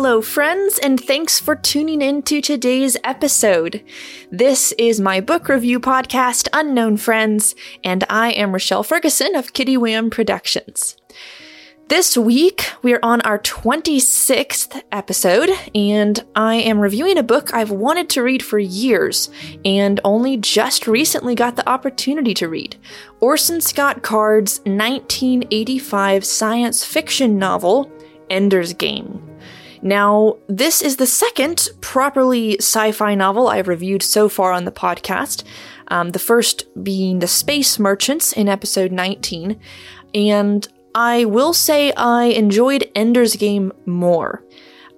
Hello, friends, and thanks for tuning in to today's episode. This is my book review podcast, Unknown Friends, and I am Rochelle Ferguson of Kitty Wham Productions. This week, we're on our 26th episode, and I am reviewing a book I've wanted to read for years and only just recently got the opportunity to read Orson Scott Card's 1985 science fiction novel, Ender's Game. Now, this is the second properly sci fi novel I've reviewed so far on the podcast. Um, the first being The Space Merchants in episode 19. And I will say I enjoyed Ender's Game more.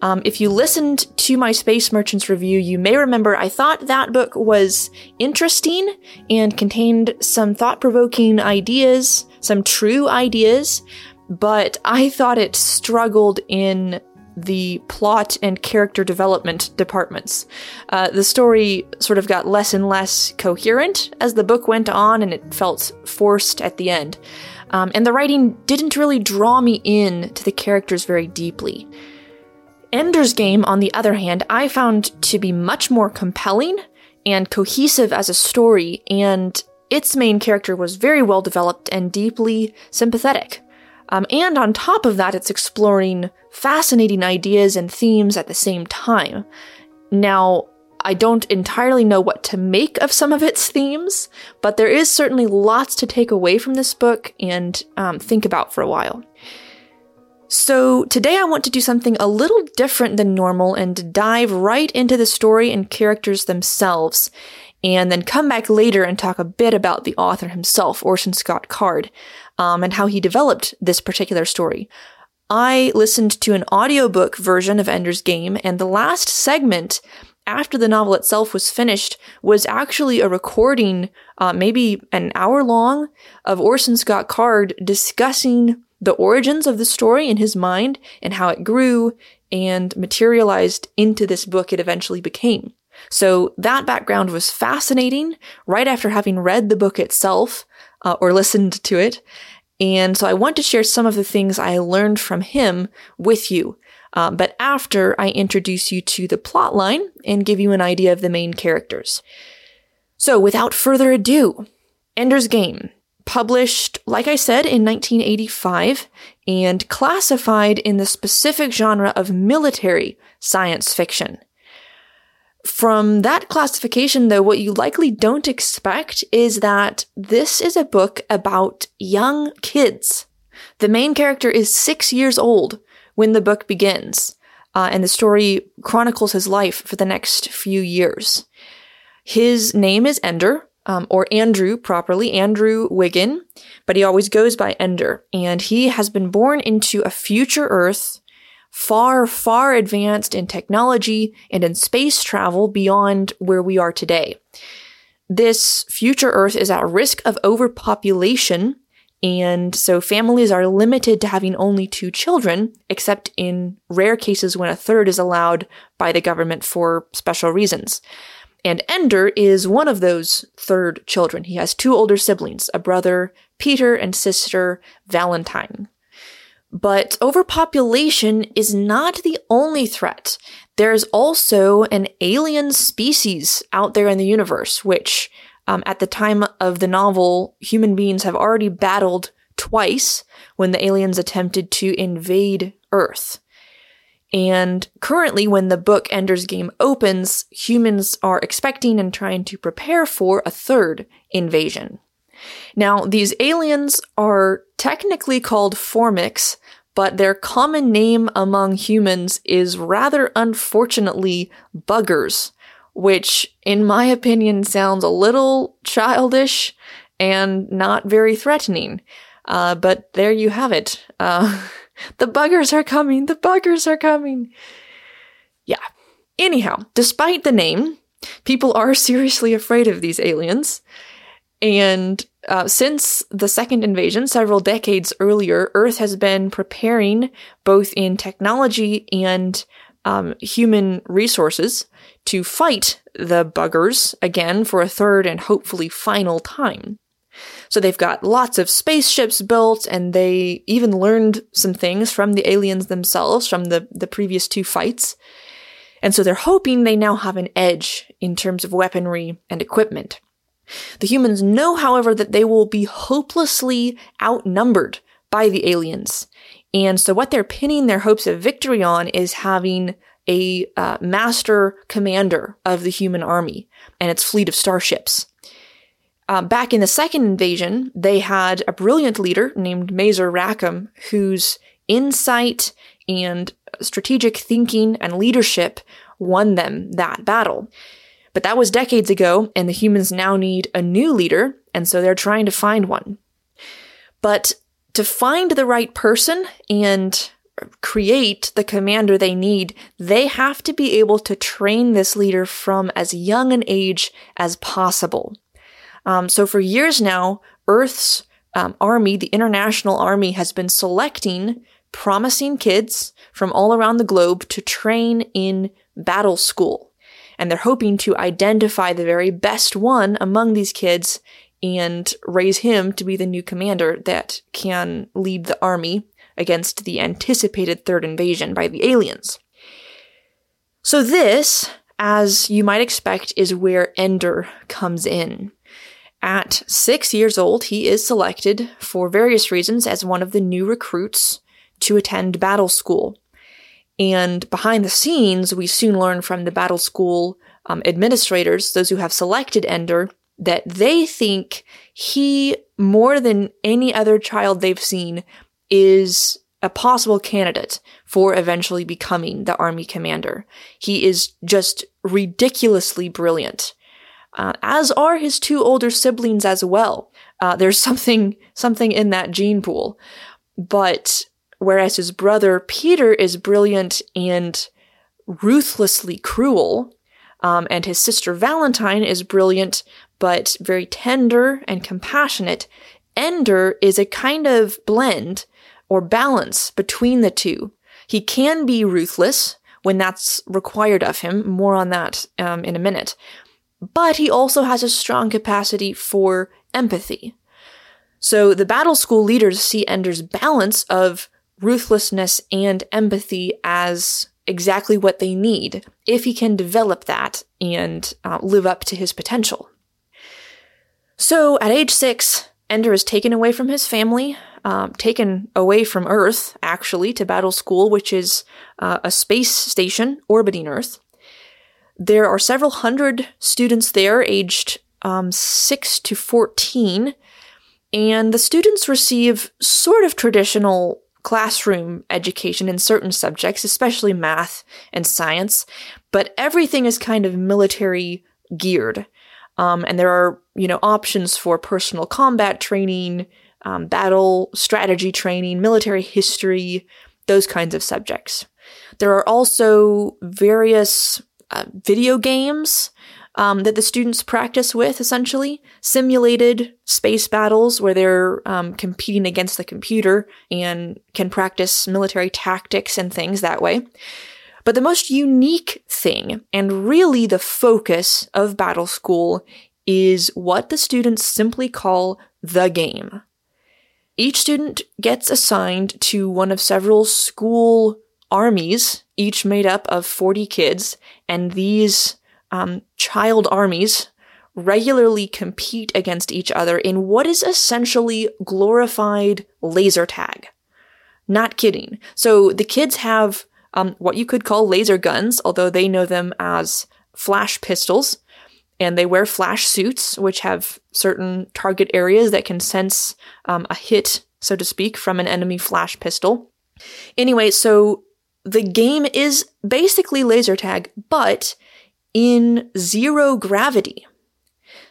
Um, if you listened to my Space Merchants review, you may remember I thought that book was interesting and contained some thought provoking ideas, some true ideas, but I thought it struggled in the plot and character development departments. Uh, the story sort of got less and less coherent as the book went on, and it felt forced at the end. Um, and the writing didn't really draw me in to the characters very deeply. Ender's Game, on the other hand, I found to be much more compelling and cohesive as a story, and its main character was very well developed and deeply sympathetic. Um, and on top of that, it's exploring fascinating ideas and themes at the same time. Now, I don't entirely know what to make of some of its themes, but there is certainly lots to take away from this book and um, think about for a while. So, today I want to do something a little different than normal and dive right into the story and characters themselves, and then come back later and talk a bit about the author himself, Orson Scott Card, um, and how he developed this particular story. I listened to an audiobook version of Ender's Game, and the last segment after the novel itself was finished was actually a recording, uh, maybe an hour long, of Orson Scott Card discussing the origins of the story in his mind and how it grew and materialized into this book it eventually became. So that background was fascinating right after having read the book itself uh, or listened to it. And so I want to share some of the things I learned from him with you um, but after I introduce you to the plot line and give you an idea of the main characters. So without further ado, Ender's Game, published, like I said, in 1985 and classified in the specific genre of military science fiction. From that classification, though, what you likely don't expect is that this is a book about young kids. The main character is six years old when the book begins, uh, and the story chronicles his life for the next few years. His name is Ender, um, or Andrew properly, Andrew Wiggin, but he always goes by Ender, and he has been born into a future Earth far, far advanced in technology and in space travel beyond where we are today. This future Earth is at risk of overpopulation and so families are limited to having only two children, except in rare cases when a third is allowed by the government for special reasons. And Ender is one of those third children. He has two older siblings, a brother, Peter, and sister, Valentine. But overpopulation is not the only threat. There's also an alien species out there in the universe, which um, at the time of the novel, human beings have already battled twice when the aliens attempted to invade Earth. And currently, when the book Ender's Game opens, humans are expecting and trying to prepare for a third invasion. Now, these aliens are technically called Formics, but their common name among humans is rather unfortunately buggers, which, in my opinion, sounds a little childish and not very threatening. Uh, but there you have it. Uh, the buggers are coming. The buggers are coming. Yeah. Anyhow, despite the name, people are seriously afraid of these aliens. And uh, since the second invasion, several decades earlier, Earth has been preparing both in technology and um, human resources to fight the buggers again for a third and hopefully final time. So they've got lots of spaceships built, and they even learned some things from the aliens themselves from the, the previous two fights. And so they're hoping they now have an edge in terms of weaponry and equipment. The humans know, however, that they will be hopelessly outnumbered by the aliens. And so what they're pinning their hopes of victory on is having a uh, master commander of the human army and its fleet of starships. Uh, back in the second invasion, they had a brilliant leader named Mazer Rackham, whose insight and strategic thinking and leadership won them that battle. But that was decades ago, and the humans now need a new leader, and so they're trying to find one. But to find the right person and create the commander they need, they have to be able to train this leader from as young an age as possible. Um, so for years now, Earth's um, army, the international army, has been selecting promising kids from all around the globe to train in battle school. And they're hoping to identify the very best one among these kids and raise him to be the new commander that can lead the army against the anticipated third invasion by the aliens. So, this, as you might expect, is where Ender comes in. At six years old, he is selected for various reasons as one of the new recruits to attend battle school. And behind the scenes, we soon learn from the battle school um, administrators, those who have selected Ender, that they think he, more than any other child they've seen, is a possible candidate for eventually becoming the army commander. He is just ridiculously brilliant. Uh, as are his two older siblings as well. Uh, there's something something in that gene pool, but whereas his brother Peter is brilliant and ruthlessly cruel, um, and his sister Valentine is brilliant but very tender and compassionate. Ender is a kind of blend or balance between the two. He can be ruthless when that's required of him. More on that um, in a minute. But he also has a strong capacity for empathy. So the battle school leaders see Ender's balance of ruthlessness and empathy as exactly what they need if he can develop that and uh, live up to his potential. So at age six, Ender is taken away from his family, um, taken away from Earth, actually, to Battle School, which is uh, a space station orbiting Earth. There are several hundred students there, aged um, 6 to 14, and the students receive sort of traditional classroom education in certain subjects, especially math and science, but everything is kind of military geared. Um, and there are, you know, options for personal combat training, um, battle strategy training, military history, those kinds of subjects. There are also various uh, video games um, that the students practice with, essentially simulated space battles where they're um, competing against the computer and can practice military tactics and things that way. But the most unique thing, and really the focus of Battle School, is what the students simply call the game. Each student gets assigned to one of several school armies, each made up of 40 kids, and these um, child armies regularly compete against each other in what is essentially glorified laser tag. Not kidding. So the kids have um, what you could call laser guns, although they know them as flash pistols. And they wear flash suits, which have certain target areas that can sense um, a hit, so to speak, from an enemy flash pistol. Anyway, so the game is basically laser tag, but in zero gravity.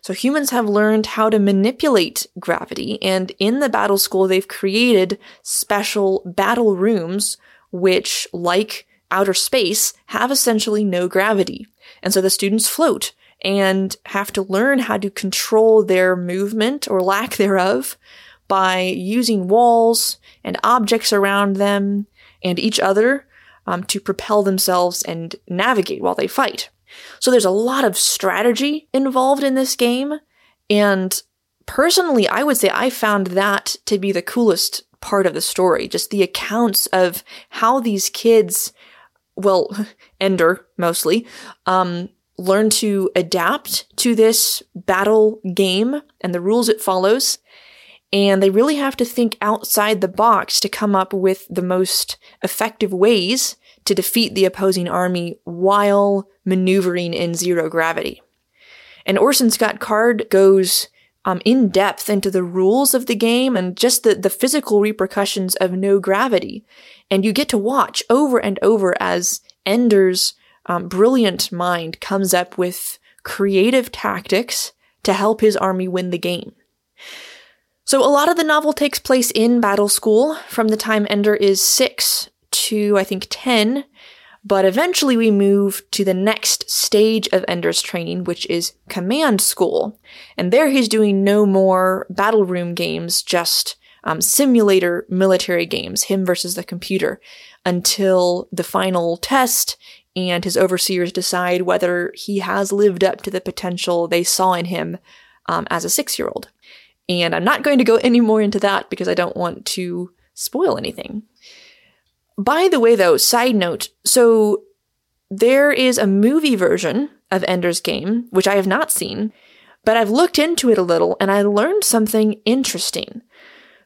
So humans have learned how to manipulate gravity, and in the battle school, they've created special battle rooms which, like outer space, have essentially no gravity. And so the students float and have to learn how to control their movement or lack thereof by using walls and objects around them and each other um, to propel themselves and navigate while they fight. So there's a lot of strategy involved in this game, and personally, I would say I found that to be the coolest part of the story. Just the accounts of how these kids, well, Ender mostly, um, learn to adapt to this battle game and the rules it follows. And they really have to think outside the box to come up with the most effective ways to defeat the opposing army while maneuvering in zero gravity. And Orson Scott Card goes um, in depth into the rules of the game and just the, the physical repercussions of no gravity. And you get to watch over and over as Ender's um, brilliant mind comes up with creative tactics to help his army win the game. So, a lot of the novel takes place in battle school from the time Ender is six to, I think, 10. But eventually we move to the next stage of Ender's training, which is command school. And there he's doing no more battle room games, just um, simulator military games, him versus the computer, until the final test and his overseers decide whether he has lived up to the potential they saw in him um, as a six year old. And I'm not going to go any more into that because I don't want to spoil anything. By the way, though, side note so there is a movie version of Ender's Game, which I have not seen, but I've looked into it a little and I learned something interesting.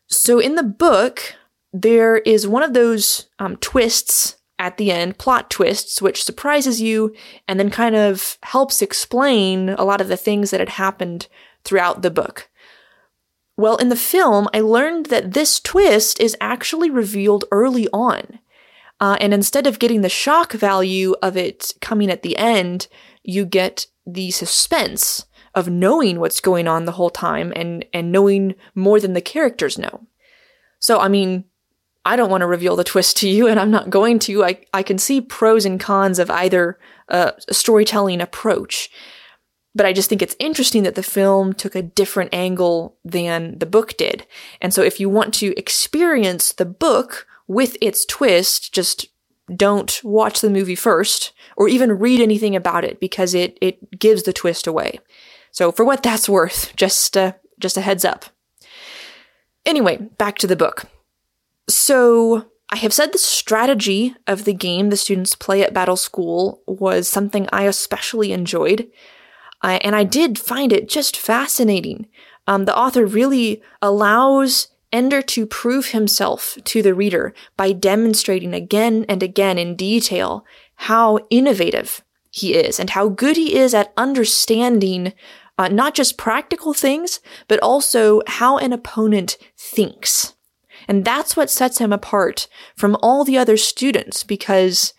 So in the book, there is one of those um, twists at the end, plot twists, which surprises you and then kind of helps explain a lot of the things that had happened throughout the book. Well, in the film, I learned that this twist is actually revealed early on. Uh, and instead of getting the shock value of it coming at the end, you get the suspense of knowing what's going on the whole time and, and knowing more than the characters know. So, I mean, I don't want to reveal the twist to you, and I'm not going to. I, I can see pros and cons of either uh, storytelling approach. But I just think it's interesting that the film took a different angle than the book did. And so if you want to experience the book with its twist, just don't watch the movie first or even read anything about it because it, it gives the twist away. So for what that's worth, just, uh, just a heads up. Anyway, back to the book. So, I have said the strategy of the game the students play at Battle School was something I especially enjoyed. Uh, and I did find it just fascinating. Um, the author really allows Ender to prove himself to the reader by demonstrating again and again in detail how innovative he is and how good he is at understanding uh, not just practical things, but also how an opponent thinks. And that's what sets him apart from all the other students because,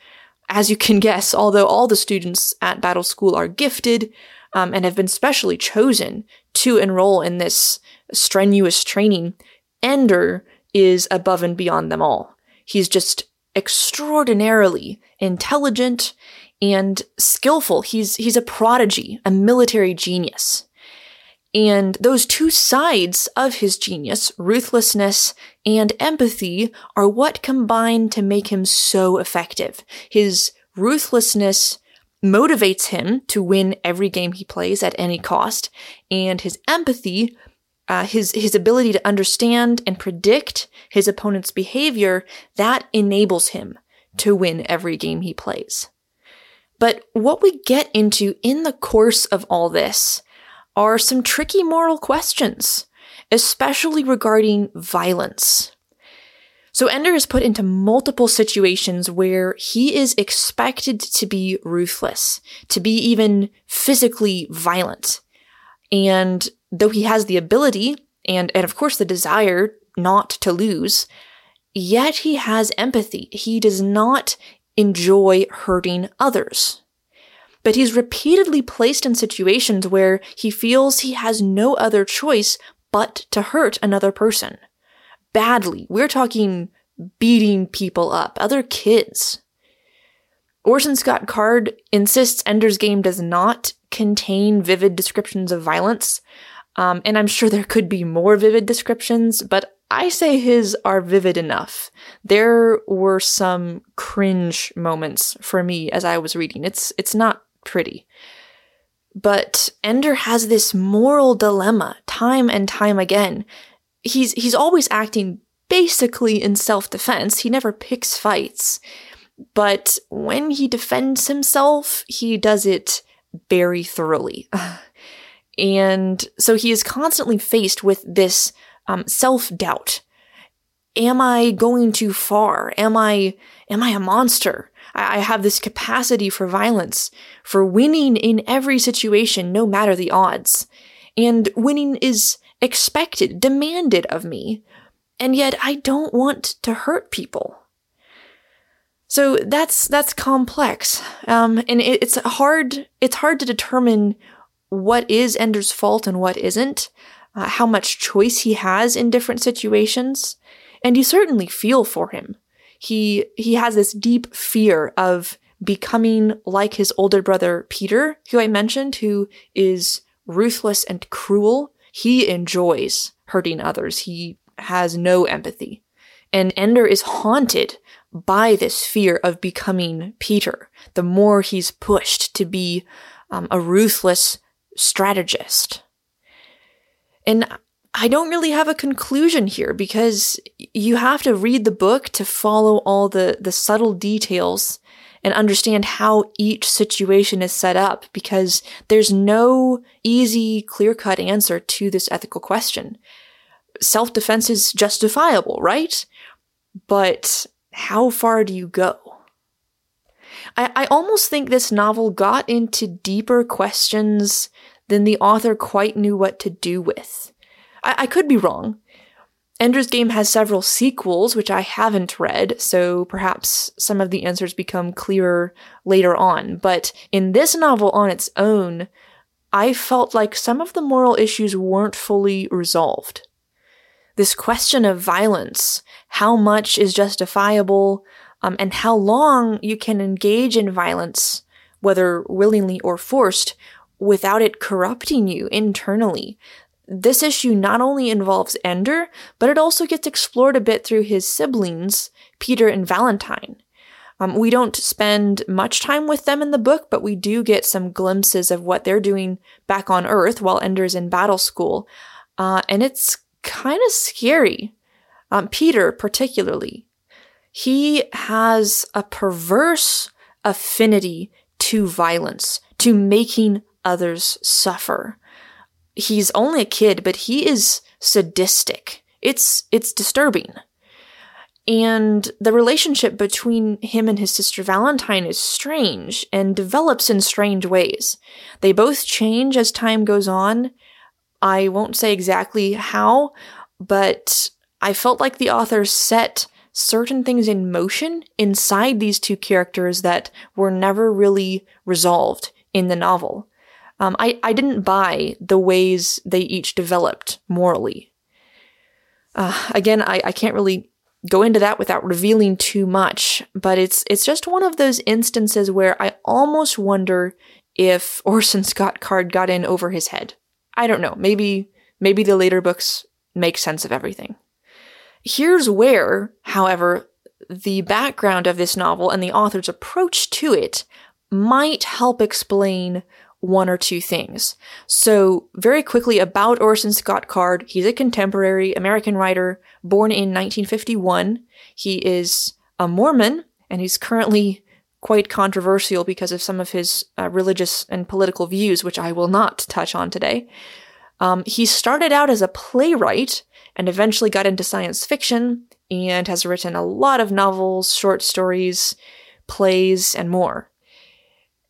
as you can guess, although all the students at Battle School are gifted um, and have been specially chosen to enroll in this strenuous training, Ender is above and beyond them all. He's just extraordinarily intelligent and skillful. He's, he's a prodigy, a military genius. And those two sides of his genius, ruthlessness and empathy, are what combine to make him so effective. His ruthlessness motivates him to win every game he plays at any cost, and his empathy, uh, his his ability to understand and predict his opponent's behavior, that enables him to win every game he plays. But what we get into in the course of all this are some tricky moral questions, especially regarding violence. So Ender is put into multiple situations where he is expected to be ruthless, to be even physically violent. And though he has the ability and, and of course the desire not to lose, yet he has empathy. He does not enjoy hurting others but he's repeatedly placed in situations where he feels he has no other choice but to hurt another person. Badly. We're talking beating people up, other kids. Orson Scott Card insists Ender's Game does not contain vivid descriptions of violence, um, and I'm sure there could be more vivid descriptions, but I say his are vivid enough. There were some cringe moments for me as I was reading. It's it's not pretty. But Ender has this moral dilemma time and time again. He's he's always acting basically in self-defense. He never picks fights. But when he defends himself, he does it very thoroughly. and so he is constantly faced with this um, self-doubt. Am I going too far? Am I am I a monster? I, I have this capacity for violence, for winning in every situation, no matter the odds. And winning is expected, demanded of me. And yet I don't want to hurt people. So that's that's complex, um, and it, it's hard. It's hard to determine what is Ender's fault and what isn't, uh, how much choice he has in different situations, and you certainly feel for him. He he has this deep fear of becoming like his older brother Peter, who I mentioned, who is ruthless and cruel. He enjoys hurting others. He has no empathy. And Ender is haunted by this fear of becoming Peter. The more he's pushed to be um, a ruthless strategist. And I don't really have a conclusion here because you have to read the book to follow all the, the subtle details and understand how each situation is set up because there's no easy, clear cut answer to this ethical question. Self defense is justifiable, right? But how far do you go? I, I almost think this novel got into deeper questions than the author quite knew what to do with. I, I could be wrong. Ender's Game has several sequels, which I haven't read, so perhaps some of the answers become clearer later on. But in this novel on its own, I felt like some of the moral issues weren't fully resolved. This question of violence how much is justifiable, um, and how long you can engage in violence, whether willingly or forced, without it corrupting you internally. This issue not only involves Ender, but it also gets explored a bit through his siblings, Peter and Valentine. Um, we don't spend much time with them in the book, but we do get some glimpses of what they're doing back on Earth while Ender's in battle school. Uh, and it's kind of scary um, Peter particularly, he has a perverse affinity to violence, to making others suffer. He's only a kid, but he is sadistic. It's it's disturbing. And the relationship between him and his sister Valentine is strange and develops in strange ways. They both change as time goes on. I won't say exactly how, but I felt like the author set certain things in motion inside these two characters that were never really resolved in the novel. Um, I, I didn't buy the ways they each developed morally. Uh, again, I, I can't really go into that without revealing too much, but it's it's just one of those instances where I almost wonder if Orson Scott Card got in over his head. I don't know. Maybe maybe the later books make sense of everything. Here's where, however, the background of this novel and the author's approach to it might help explain one or two things. So, very quickly about Orson Scott Card, he's a contemporary American writer born in 1951. He is a Mormon, and he's currently quite controversial because of some of his uh, religious and political views, which I will not touch on today. Um, he started out as a playwright and eventually got into science fiction and has written a lot of novels, short stories, plays, and more.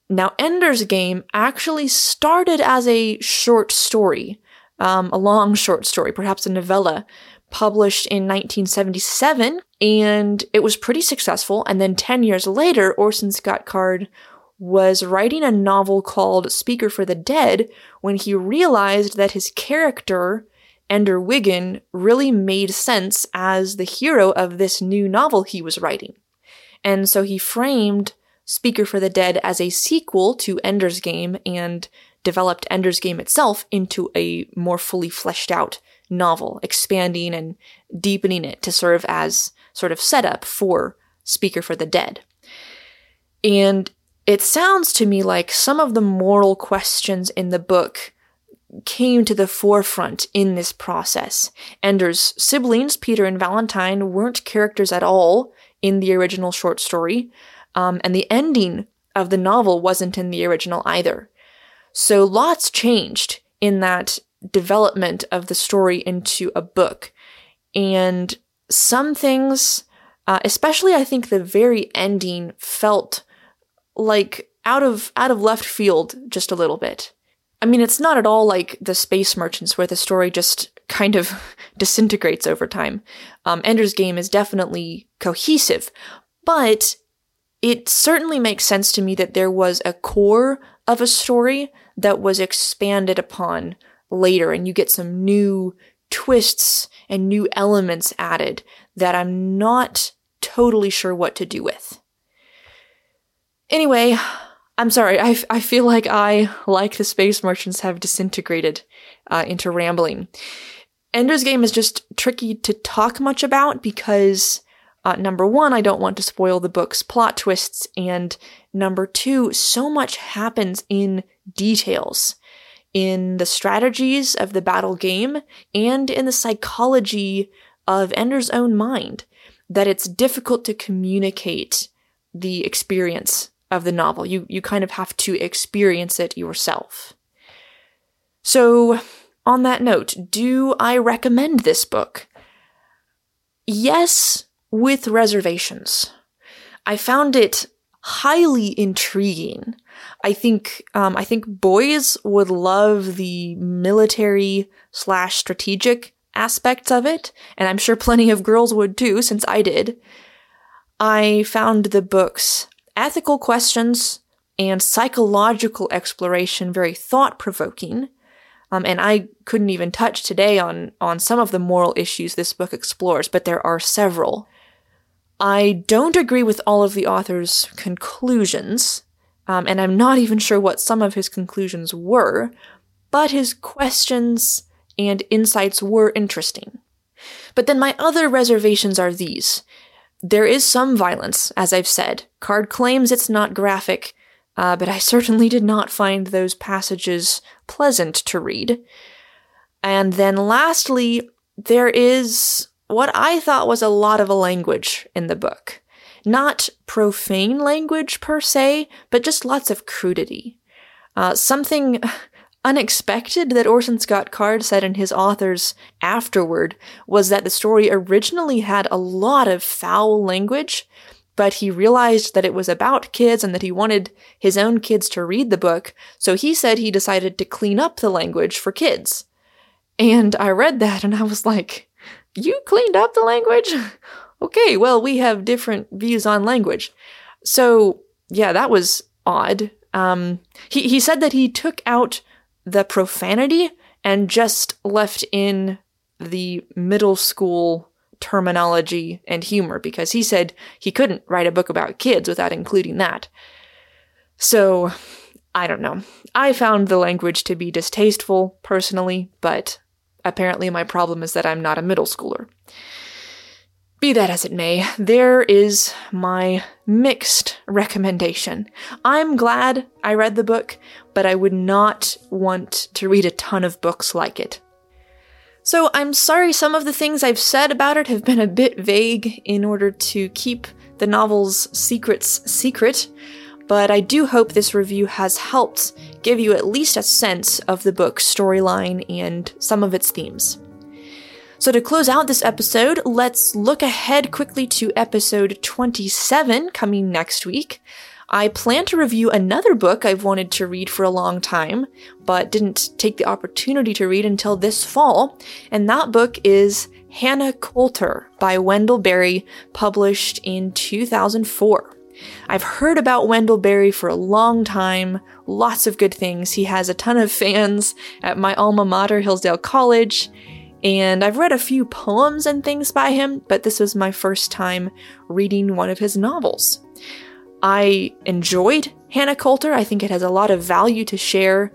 Now, Ender's Game actually started as a short story, um, a long short story, perhaps a novella, published in 1977, and it was pretty successful. And then 10 years later, Orson Scott Card was writing a novel called Speaker for the Dead when he realized that his character Ender Wiggin really made sense as the hero of this new novel he was writing. And so he framed Speaker for the Dead as a sequel to Ender's Game and developed Ender's Game itself into a more fully fleshed out novel, expanding and deepening it to serve as sort of setup for Speaker for the Dead. And it sounds to me like some of the moral questions in the book came to the forefront in this process. Ender's siblings, Peter and Valentine, weren't characters at all in the original short story, um, and the ending of the novel wasn't in the original either. So lots changed in that development of the story into a book. And some things, uh, especially I think the very ending, felt like out of out of left field just a little bit. I mean, it's not at all like the Space Merchants where the story just kind of disintegrates over time. Um, Ender's Game is definitely cohesive, but it certainly makes sense to me that there was a core of a story that was expanded upon later, and you get some new twists and new elements added that I'm not totally sure what to do with. Anyway, I'm sorry, I, I feel like I, like the Space Merchants, have disintegrated uh, into rambling. Ender's Game is just tricky to talk much about because, uh, number one, I don't want to spoil the book's plot twists, and number two, so much happens in details in the strategies of the battle game and in the psychology of Ender's own mind that it's difficult to communicate the experience of the novel. You you kind of have to experience it yourself. So, on that note, do I recommend this book? Yes, with reservations. I found it highly intriguing. I think um, I think boys would love the military slash strategic aspects of it, and I'm sure plenty of girls would too, since I did. I found the book's ethical questions and psychological exploration very thought provoking. Um, and I couldn't even touch today on, on some of the moral issues this book explores, but there are several. I don't agree with all of the author's conclusions, um, and I'm not even sure what some of his conclusions were, but his questions and insights were interesting. But then my other reservations are these. There is some violence, as I've said. Card claims it's not graphic, uh, but I certainly did not find those passages pleasant to read. And then lastly, there is what I thought was a lot of a language in the book. Not profane language per se, but just lots of crudity. Uh, something unexpected that Orson Scott Card said in his authors afterward was that the story originally had a lot of foul language, but he realized that it was about kids and that he wanted his own kids to read the book, so he said he decided to clean up the language for kids. And I read that and I was like, You cleaned up the language? okay, well, we have different views on language. So, yeah, that was odd. Um, he, he said that he took out the profanity and just left in the middle school terminology and humor because he said he couldn't write a book about kids without including that. So, I don't know. I found the language to be distasteful personally, but apparently my problem is that I'm not a middle schooler. Be that as it may, there is my mixed recommendation. I'm glad I read the book, but I would not want to read a ton of books like it. So I'm sorry some of the things I've said about it have been a bit vague in order to keep the novel's secrets secret, but I do hope this review has helped give you at least a sense of the book's storyline and some of its themes. So, to close out this episode, let's look ahead quickly to episode 27 coming next week. I plan to review another book I've wanted to read for a long time, but didn't take the opportunity to read until this fall, and that book is Hannah Coulter by Wendell Berry, published in 2004. I've heard about Wendell Berry for a long time, lots of good things. He has a ton of fans at my alma mater, Hillsdale College, and I've read a few poems and things by him, but this was my first time reading one of his novels. I enjoyed Hannah Coulter. I think it has a lot of value to share.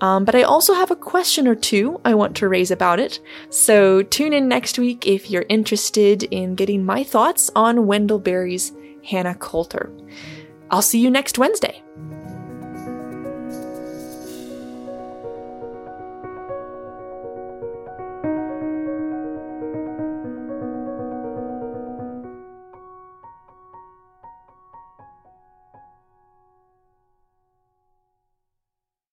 Um, but I also have a question or two I want to raise about it. So tune in next week if you're interested in getting my thoughts on Wendell Berry's Hannah Coulter. I'll see you next Wednesday.